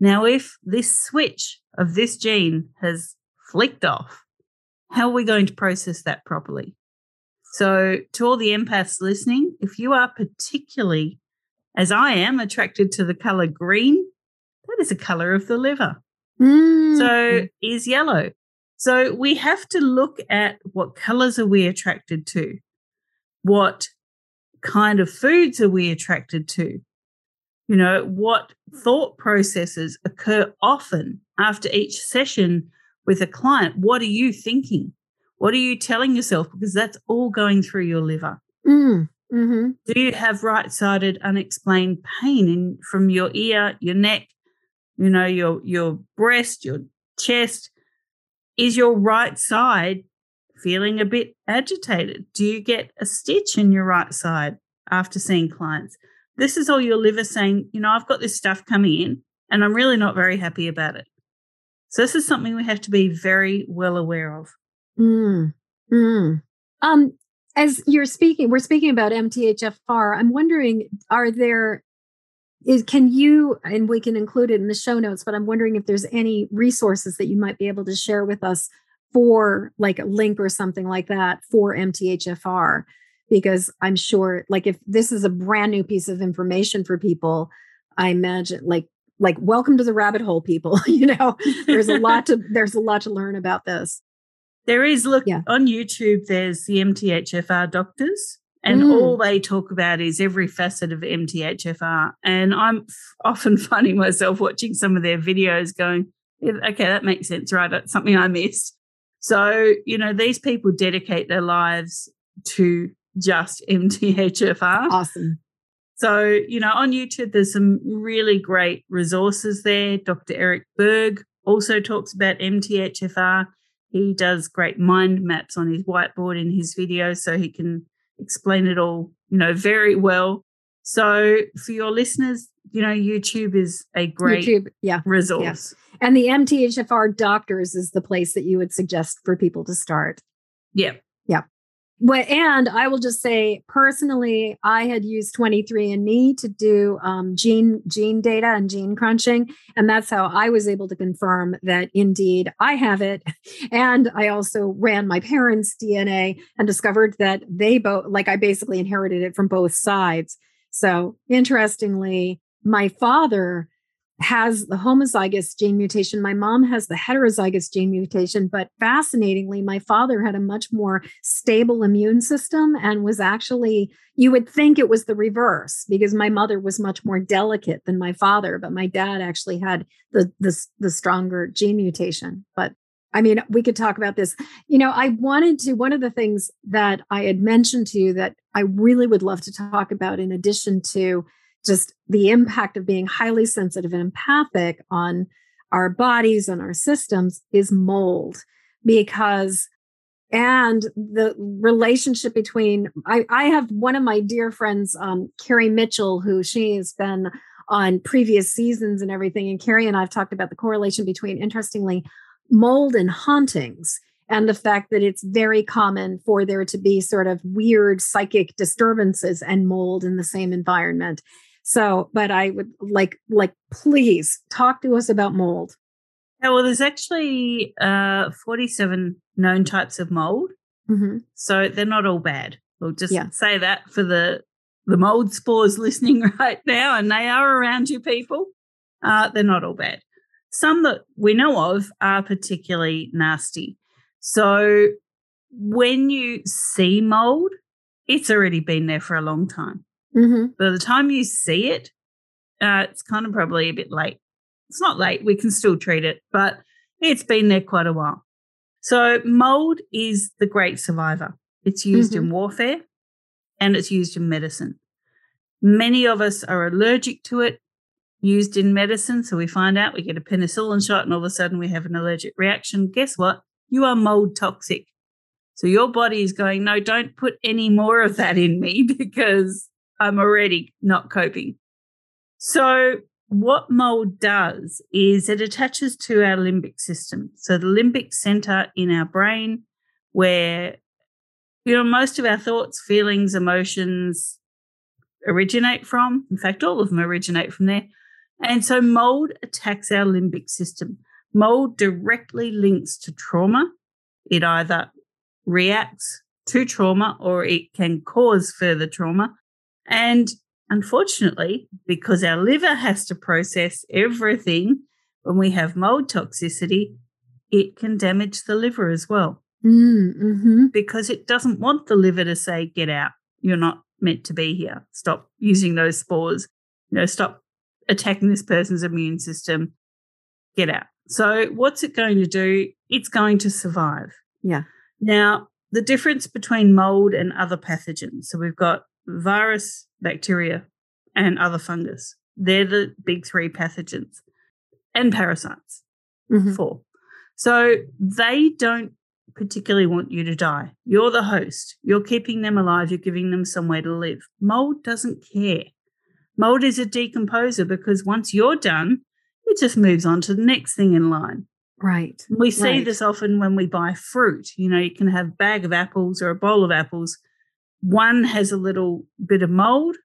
Now, if this switch of this gene has flicked off, how are we going to process that properly? So, to all the empaths listening, if you are particularly as I am attracted to the color green, that is a color of the liver. Mm. So is yellow. So we have to look at what colors are we attracted to? What kind of foods are we attracted to? You know, what thought processes occur often after each session with a client, what are you thinking? What are you telling yourself? Because that's all going through your liver. Mm, mm-hmm. Do you have right sided unexplained pain in, from your ear, your neck, you know, your, your breast, your chest? Is your right side feeling a bit agitated? Do you get a stitch in your right side after seeing clients? This is all your liver saying, you know, I've got this stuff coming in and I'm really not very happy about it. So this is something we have to be very well aware of. Mm, mm. Um, as you're speaking, we're speaking about MTHFR. I'm wondering, are there is can you and we can include it in the show notes, but I'm wondering if there's any resources that you might be able to share with us for like a link or something like that for MTHFR because I'm sure like if this is a brand new piece of information for people, I imagine like like welcome to the rabbit hole people you know? There's a lot to there's a lot to learn about this there is look yeah. on youtube there's the mthfr doctors and mm. all they talk about is every facet of mthfr and i'm often finding myself watching some of their videos going okay that makes sense right that's something i missed so you know these people dedicate their lives to just mthfr awesome so, you know, on YouTube, there's some really great resources there. Dr. Eric Berg also talks about MTHFR. He does great mind maps on his whiteboard in his videos, so he can explain it all, you know, very well. So, for your listeners, you know, YouTube is a great YouTube, yeah, resource. Yeah. And the MTHFR doctors is the place that you would suggest for people to start. Yeah. And I will just say personally, I had used 23andMe to do um, gene gene data and gene crunching, and that's how I was able to confirm that indeed I have it. And I also ran my parents' DNA and discovered that they both, like, I basically inherited it from both sides. So interestingly, my father has the homozygous gene mutation. My mom has the heterozygous gene mutation, but fascinatingly, my father had a much more stable immune system and was actually, you would think it was the reverse because my mother was much more delicate than my father, but my dad actually had the, the, the stronger gene mutation. But I mean, we could talk about this. You know, I wanted to, one of the things that I had mentioned to you that I really would love to talk about, in addition to just the impact of being highly sensitive and empathic on our bodies and our systems is mold because and the relationship between I, I have one of my dear friends um, carrie mitchell who she has been on previous seasons and everything and carrie and i've talked about the correlation between interestingly mold and hauntings and the fact that it's very common for there to be sort of weird psychic disturbances and mold in the same environment so, but I would like, like, please talk to us about mold. Yeah, well, there's actually uh, 47 known types of mold. Mm-hmm. So they're not all bad. We'll just yeah. say that for the the mold spores listening right now, and they are around you people. Uh, they're not all bad. Some that we know of are particularly nasty. So when you see mold, it's already been there for a long time. Mm-hmm. By the time you see it, uh, it's kind of probably a bit late. It's not late, we can still treat it, but it's been there quite a while. So, mold is the great survivor. It's used mm-hmm. in warfare and it's used in medicine. Many of us are allergic to it, used in medicine. So, we find out we get a penicillin shot and all of a sudden we have an allergic reaction. Guess what? You are mold toxic. So, your body is going, no, don't put any more of that in me because I'm already not coping. So, what mold does is it attaches to our limbic system. So, the limbic center in our brain, where you know most of our thoughts, feelings, emotions originate from. In fact, all of them originate from there. And so, mold attacks our limbic system. Mold directly links to trauma. It either reacts to trauma or it can cause further trauma. And unfortunately, because our liver has to process everything when we have mold toxicity, it can damage the liver as well. Mm, mm-hmm. Because it doesn't want the liver to say, get out, you're not meant to be here. Stop using those spores. You know, stop attacking this person's immune system. Get out. So, what's it going to do? It's going to survive. Yeah. Now, the difference between mold and other pathogens. So, we've got virus, bacteria, and other fungus. They're the big three pathogens, and parasites, Mhm. four. So, they don't particularly want you to die. You're the host. You're keeping them alive. You're giving them somewhere to live. Mold doesn't care. Mold is a decomposer because once you're done, it just moves on to the next thing in line. Right. We see Right. this often when we buy fruit. You know, you can have a bag of apples or a bowl of apples. One has a little bit of mold.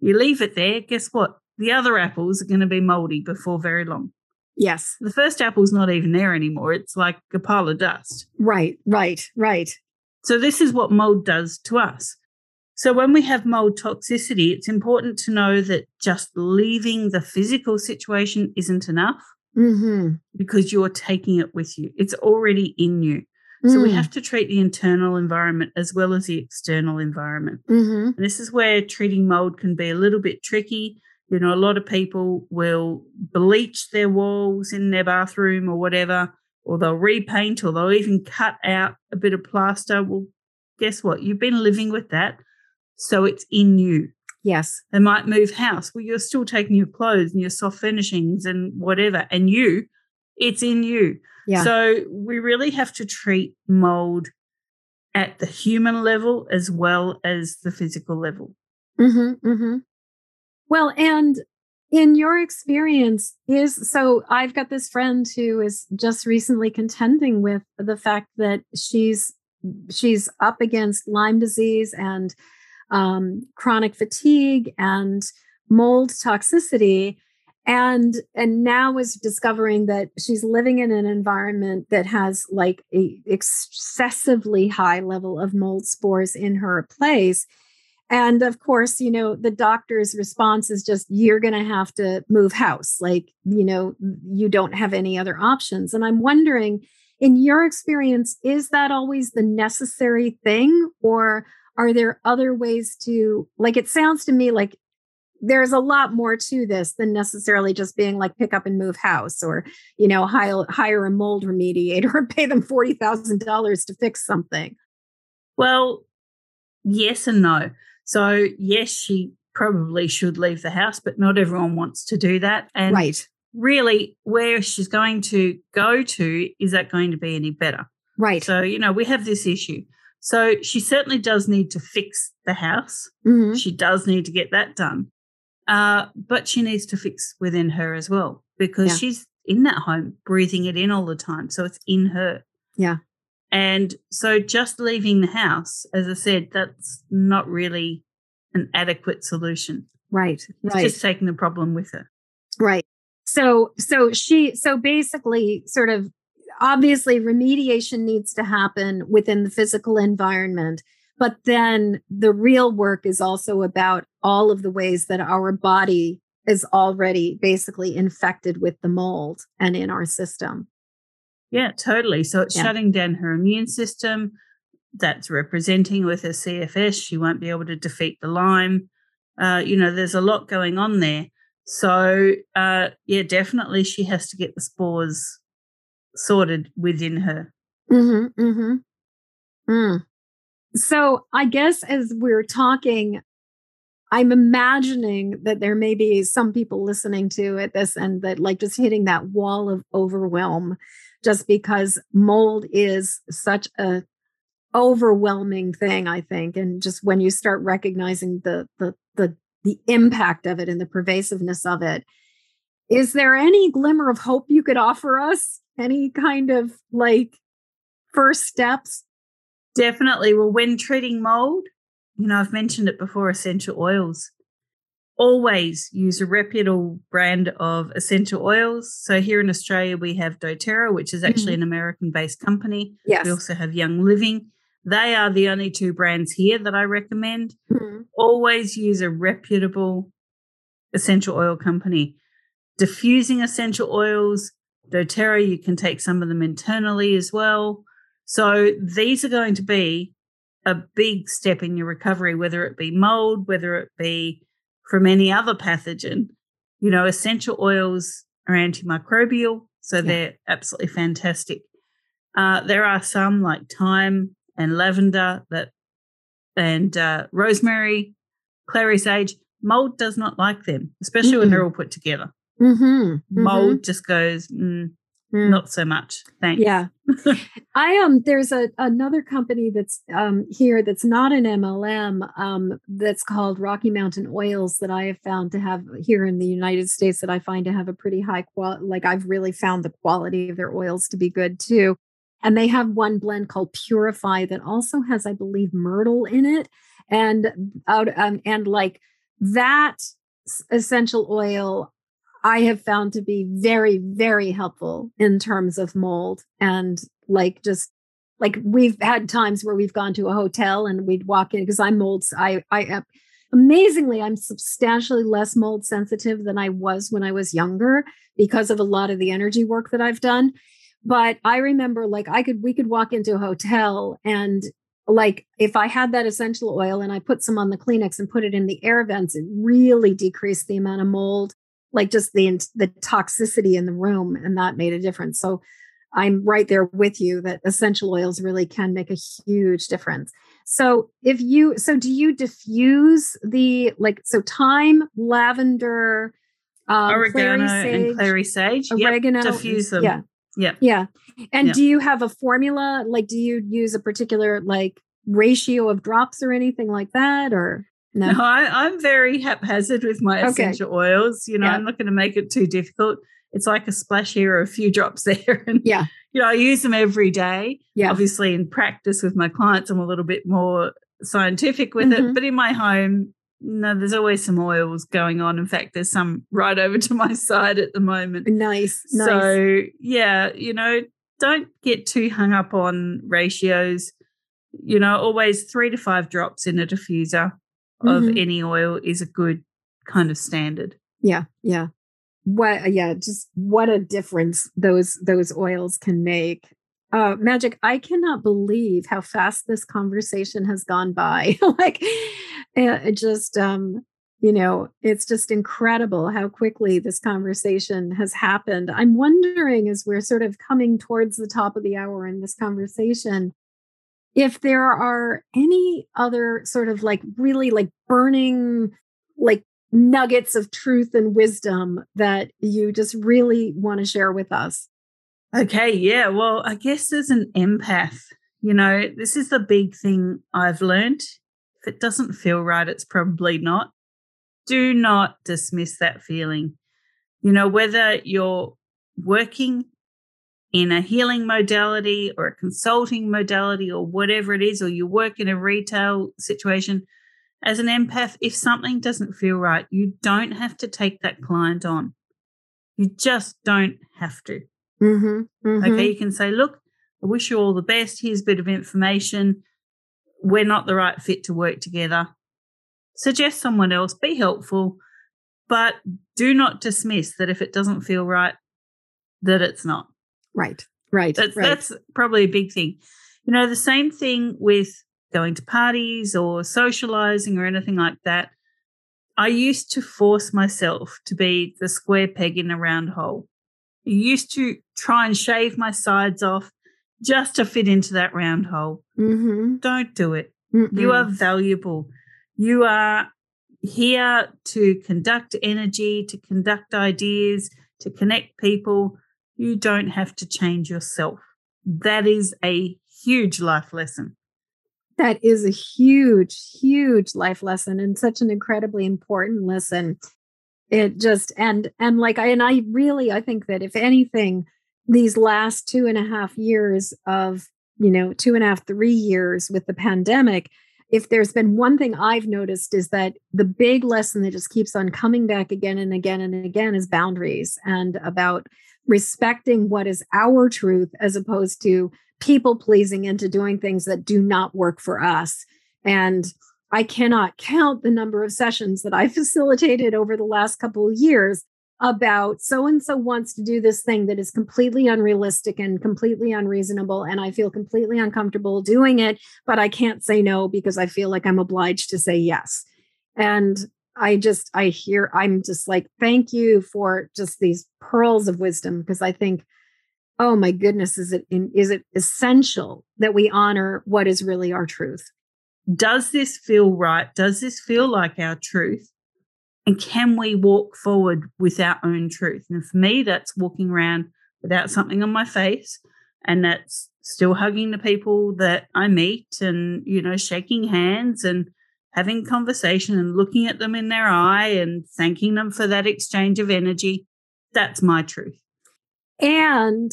You leave it there. Guess what? The other apples are going to be moldy before very long. Yes. The first apple's not even there anymore. It's like a pile of dust. Right. Right. Right. So, this is what mold does to us. So, when we have mold toxicity, it's important to know that just leaving the physical situation isn't enough Mm-hmm. because you're taking it with you. It's already in you. So, Mm. we have to treat the internal environment as well as the external environment. Mm-hmm. And this is where treating mold can be a little bit tricky. You know, a lot of people will bleach their walls in their bathroom or whatever, or they'll repaint or they'll even cut out a bit of plaster. Well, guess what? You've been living with that. So it's in you. Yes. They might move house. Well, you're still taking your clothes and your soft furnishings and whatever, and you, it's in you. Yeah. So we really have to treat mold at the human level as well as the physical level. Mm-hmm, mm-hmm. Well, and in your experience, is so I've got this friend who is just recently contending with the fact that she's she's up against Lyme disease and um, chronic fatigue and mold toxicity and and now is discovering that she's living in an environment that has like a excessively high level of mold spores in her place. And of course you know the doctor's response is just you're going to have to move house. Like you know you don't have any other options. And i'm wondering in your experience is that always the necessary thing? Or are there other ways to like it sounds to me like there's a lot more to this than necessarily just being like pick up and move house or you know hire, hire a mold remediator and pay them $40,000 to fix something Well, yes and no. So, yes, she probably should leave the house, but not everyone wants to do that. And right really, where she's going to go to, is that going to be any better? right So, you know, we have this issue. So, she certainly does need to fix the house. Mhm. She does need to get that done. Uh, but she needs to fix within her as well because Yeah. she's in that home, breathing it in all the time. So, it's in her. Yeah. And so, just leaving the house, as I said, that's not really an adequate solution. right It's right just taking the problem with her. Right. So so she so basically sort of obviously remediation needs to happen within the physical environment but then the real work is also about all of the ways that our body is already basically infected with the mold and in our system. Yeah, totally. So it's Yeah. shutting down her immune system. That's representing with her CFS. She won't be able to defeat the Lyme. Uh, you know, there's a lot going on there. So, uh, yeah, definitely she has to get the spores sorted within her. Mm-hmm, mm-hmm. Mm. So I guess as we're talking, I'm imagining that there may be some people listening to it this and that like just hitting that wall of overwhelm just because mold is such a overwhelming thing, I think. And just when you start recognizing the the the the impact of it and the pervasiveness of it, is there any glimmer of hope you could offer us? Any kind of like first steps? Definitely. Well, when treating mold, you know, I've mentioned it before essential oils. Always use a reputable brand of essential oils. So here in Australia, we have doTERRA, which is actually an American based company. Yes. We also have Young Living. They are the only two brands here that I recommend. Mhm. Always use a reputable essential oil company. Diffusing essential oils, doTERRA, you can take some of them internally as well. So these are going to be a big step in your recovery, whether it be mold, whether it be from any other pathogen. You know, essential oils are antimicrobial, So yeah. they're absolutely fantastic. Uh, there are some like thyme and lavender that and uh, rosemary, clary sage. Mold does not like them, especially mm-hmm. when they're all put together. Mm-hmm. mm-hmm. Mold just goes, mm, Mm. Not so much. Thanks. Yeah. I um there's a another company that's um here that's not an MLM um that's called Rocky Mountain Oils that I have found to have here in the United States that I find to have a pretty high quality like I've really found the quality of their oils to be good too. And they have one blend called Purify that also has I believe myrtle in it and out um and like that essential oil I have found to be very, very helpful in terms of mold and like just like we've had times where we've gone to a hotel and we'd walk in because I'm mold. I, I, amazingly, I'm substantially less mold sensitive than I was when I was younger because of a lot of the energy work that I've done. But I remember like I could, we could walk into a hotel and like if I had that essential oil and I put some on the Kleenex and put it in the air vents, it really decreased the amount of mold like just the the toxicity in the room and that made a difference. So i'm right there with you that essential oils really can make a huge difference. So if you so do you diffuse the like so thyme lavender um, oregano clary and clary sage? Oregano yep, diffuse them. yeah. Yeah yeah. And yep. do you have a formula? Like do you use a particular like ratio of drops or anything like that or no, no I, am very haphazard with my essential okay. oils. You know, yeah. I'm not going to make it too difficult. It's like a splash here or a few drops there. And, yeah. You know, I use them every day. Yeah. Obviously, in practice with my clients, I'm a little bit more scientific with mm-hmm. it. But in my home, no, there's always some oils going on. In fact, there's some right over to my side at the moment. Nice. nice. So, yeah, you know, don't get too hung up on ratios. You know, always three to five drops in a diffuser of mm-hmm. any oil is a good kind of standard. Yeah, yeah. What yeah, just what a difference those those oils can make. Uh Magic, I cannot believe how fast this conversation has gone by. like it just um you know, it's just incredible how quickly this conversation has happened. I'm wondering as we're sort of coming towards the top of the hour in this conversation, if there are any other sort of like really like burning like nuggets of truth and wisdom that you just really want to share with us. Okay, yeah. Well, I guess as an empath, you know, this is the big thing I've learned. If it doesn't feel right, it's probably not. Do not dismiss that feeling. You know, whether you're working in a healing modality or a consulting modality or whatever it is, or you work in a retail situation, as an empath, if something doesn't feel right, you don't have to take that client on. You just don't have to. Mm-hmm, mm-hmm. Okay, you can say, look, I wish you all the best. Here's a bit of information. We're not the right fit to work together. Suggest someone else, be helpful, but do not dismiss that if it doesn't feel right, that it's not. Right. Right. That's, right. that's probably a big thing. You know, the same thing with going to parties or socializing or anything like that. I used to force myself to be the square peg in a round hole. I used to try and shave my sides off just to fit into that round hole. Mm-hmm. Don't do it. Mm-mm. You are valuable. You are here to conduct energy, to conduct ideas, to connect people. You don't have to change yourself. That is a huge life lesson. That is a huge, huge life lesson and such an incredibly important lesson. It just and and like I and I really I think that if anything, these last two and a half years of you know two and a half three years with the pandemic if there's been one thing I've noticed is that the big lesson that just keeps on coming back again and again and again is boundaries and about respecting what is our truth as opposed to people pleasing into doing things that do not work for us. And I cannot count the number of sessions that I facilitated over the last couple of years about so and so wants to do this thing that is completely unrealistic and completely unreasonable. And I feel completely uncomfortable doing it, but I can't say no because I feel like I'm obliged to say yes. And I just, I hear, I'm just like, thank you for just these pearls of wisdom because I think, oh my goodness, is it is it essential that we honor what is really our truth? Does this feel right? Does this feel like our truth? And can we walk forward with our own truth? And for me, that's walking around without something on my face. And that's still hugging the people that I meet and, you know, shaking hands and having conversation and looking at them in their eye and thanking them for that exchange of energy. That's my truth. And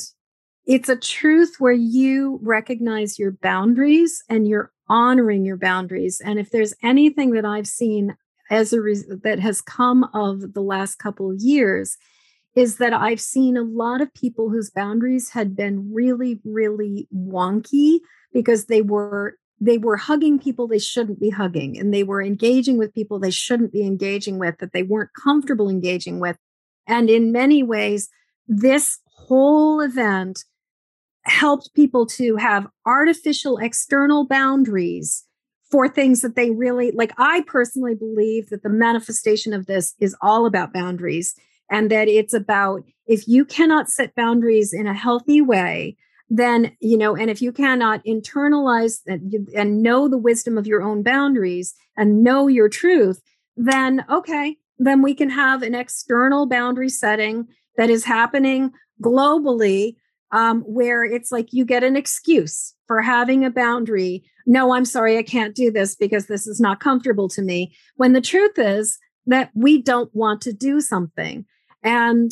it's a truth where you recognize your boundaries and you're honoring your boundaries. And if there's anything that I've seen as a res- that has come of the last couple of years, is that I've seen a lot of people whose boundaries had been really, really wonky because they were they were hugging people they shouldn't be hugging and they were engaging with people they shouldn't be engaging with that they weren't comfortable engaging with. And in many ways this whole event helped people to have artificial external boundaries for things that they really like i personally believe that the manifestation of this is all about boundaries and that it's about if you cannot set boundaries in a healthy way then you know and if you cannot internalize and, and know the wisdom of your own boundaries and know your truth then okay then we can have an external boundary setting that is happening globally um, where it's like you get an excuse for having a boundary. No i'm sorry i can't do this because this is not comfortable to me. When the truth is that we don't want to do something. And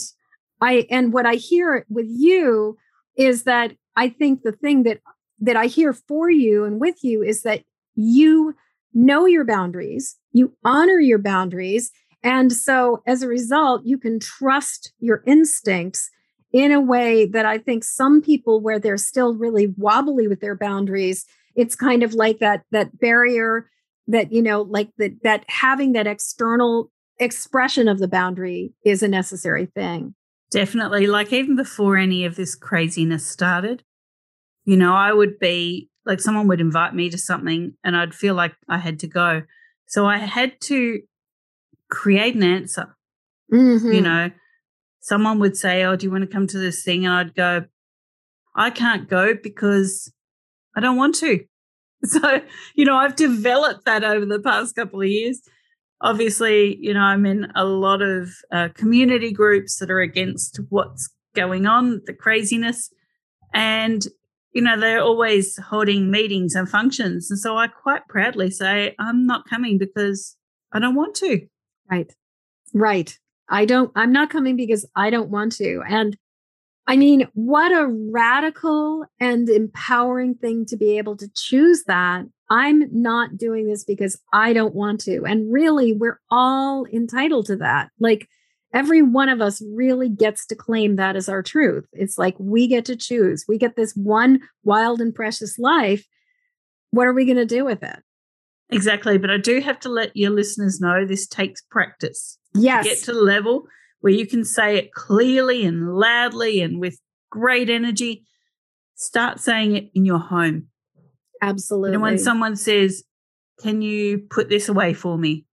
i and what i hear with you is that I think the thing that that I hear for you and with you is that you know your boundaries, you honor your boundaries, and so as a result, you can trust your instincts in a way that I think some people where they're still really wobbly with their boundaries, it's kind of like that that barrier that you know like that that having that external expression of the boundary is a necessary thing. Definitely. Like even before any of this craziness started, you know, I would be like someone would invite me to something and I'd feel like I had to go. So I had to create an answer. Mm-hmm. You know, someone would say, Oh, do you want to come to this thing? And I'd go, I can't go because I don't want to. So, you know, I've developed that over the past couple of years. Obviously, you know, I'm in a lot of uh, community groups that are against what's going on, the craziness. And you know, they're always holding meetings and functions. And so I quite proudly say, I'm not coming because I don't want to. Right. Right. I don't, I'm not coming because I don't want to. And I mean, what a radical and empowering thing to be able to choose that. I'm not doing this because I don't want to. And really, we're all entitled to that. Like, every one of us really gets to claim that as our truth. It's like we get to choose. We get this one wild and precious life. What are we going to do with it? Exactly. But I do have to let your listeners know this takes practice. Yes. To get to the level where you can say it clearly and loudly and with great energy. Start saying it in your home. Absolutely. And when someone says, Can you put this away for me?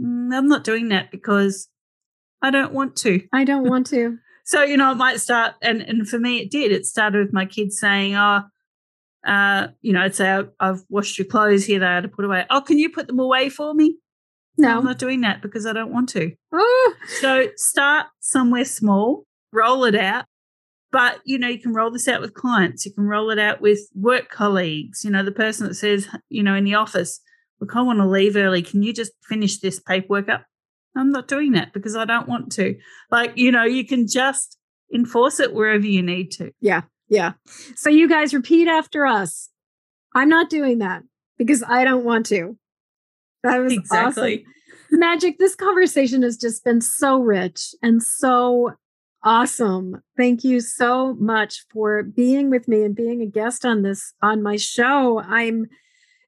Mm, I'm not doing that because I don't want to. I don't want to. so, you know, it might start, and, and for me, it did. It started with my kids saying, oh, uh, you know, I'd say, I've washed your clothes here, they had to put away. Oh, can you put them away for me? No. I'm not doing that because I don't want to. Oh. So start somewhere small, roll it out. But, you know, you can roll this out with clients. You can roll it out with work colleagues. You know, the person that says, you know, in the office, look, I want to leave early. Can you just finish this paperwork up? I'm not doing that because I don't want to. Like, you know, you can just enforce it wherever you need to. Yeah. Yeah. So you guys repeat after us. I'm not doing that because I don't want to. That was exactly. awesome. Magic, this conversation has just been so rich and so awesome. Thank you so much for being with me and being a guest on this on my show. I'm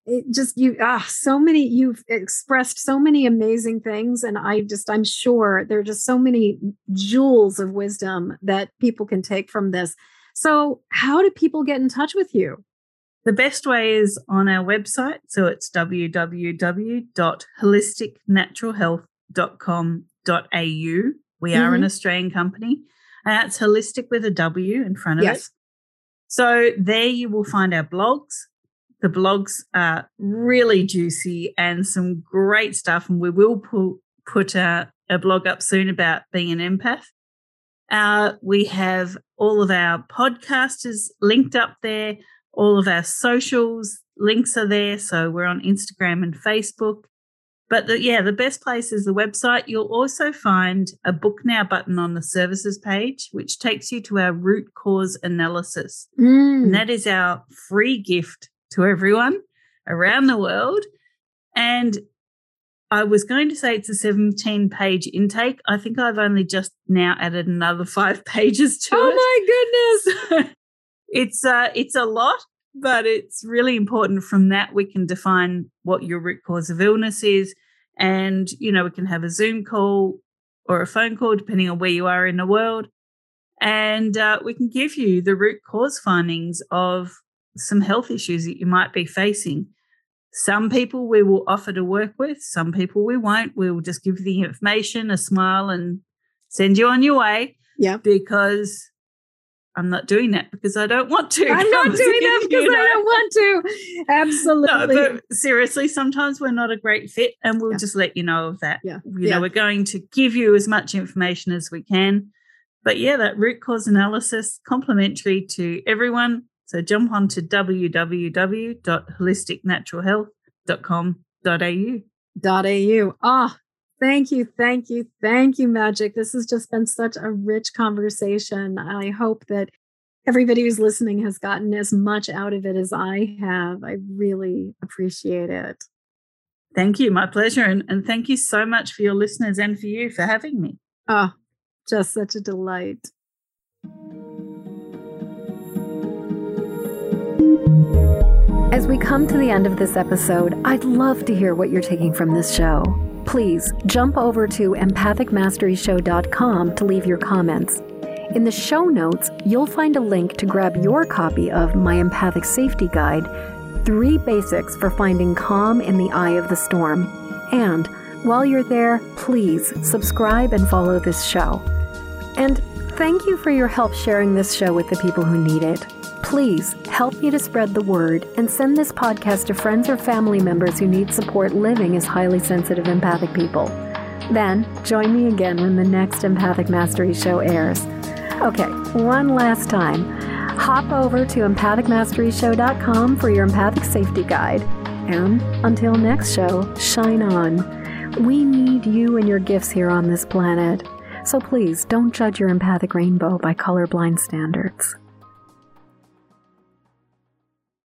it just you ah so many you've expressed so many amazing things and i just i'm sure there are just so many jewels of wisdom that people can take from this so how do people get in touch with you the best way is on our website so it's www.wholisticnaturalhealth wholisticnaturalhealth.com.au. We are an Australian company, and that's holistic with a W in front of Yes. it. So there you will find our blogs. The blogs are really juicy and some great stuff, and we will pu- put a, a blog up soon about being an empath. Uh, we have all of our podcasters linked up there. All of our socials links are there. So we're on Instagram and Facebook. But the, yeah, the best place is the website. You'll also find a book now button on the services page, which takes you to our root cause analysis. Mm. And that is our free gift to everyone around the world. And I was going to say it's a 17 page intake. I think I've only just now added another five pages to oh it. Oh my goodness. it's uh it's a lot but it's really important from that we can define what your root cause of illness is and you know we can have a zoom call or a phone call depending on where you are in the world and uh, we can give you the root cause findings of some health issues that you might be facing some people we will offer to work with some people we won't we will just give the information a smile and send you on your way Yeah. because I'm not doing that because I don't want to. I'm not doing that because You know? I don't want to. Absolutely. No, but seriously, sometimes we're not a great fit, and we'll Yeah. just let you know of that. Yeah. You Yeah. know, we're going to give you as much information as we can. But yeah, that root cause analysis, complimentary to everyone. So jump on to www.wholisticnaturalhealth.com.au. au. Ah, thank you, thank you, thank you, Magic. This has just been such a rich conversation. I hope that everybody who's listening has gotten as much out of it as I have. I really appreciate it. Thank you. My pleasure. And, and thank you so much for your listeners and for you for having me. Oh, just such a delight. As we come to the end of this episode, I'd love to hear what you're taking from this show. Please jump over to empathicmasteryshow.com to leave your comments. In the show notes, you'll find a link to grab your copy of my Empathic Safety Guide Three Basics for Finding Calm in the Eye of the Storm. And while you're there, please subscribe and follow this show. And thank you for your help sharing this show with the people who need it. Please help me to spread the word and send this podcast to friends or family members who need support living as highly sensitive empathic people. Then join me again when the next Empathic Mastery show airs. Okay, one last time. Hop over to empathicmasteryshow.com for your empathic safety guide. And until next show, shine on. We need you and your gifts here on this planet. So please don't judge your empathic rainbow by colorblind standards.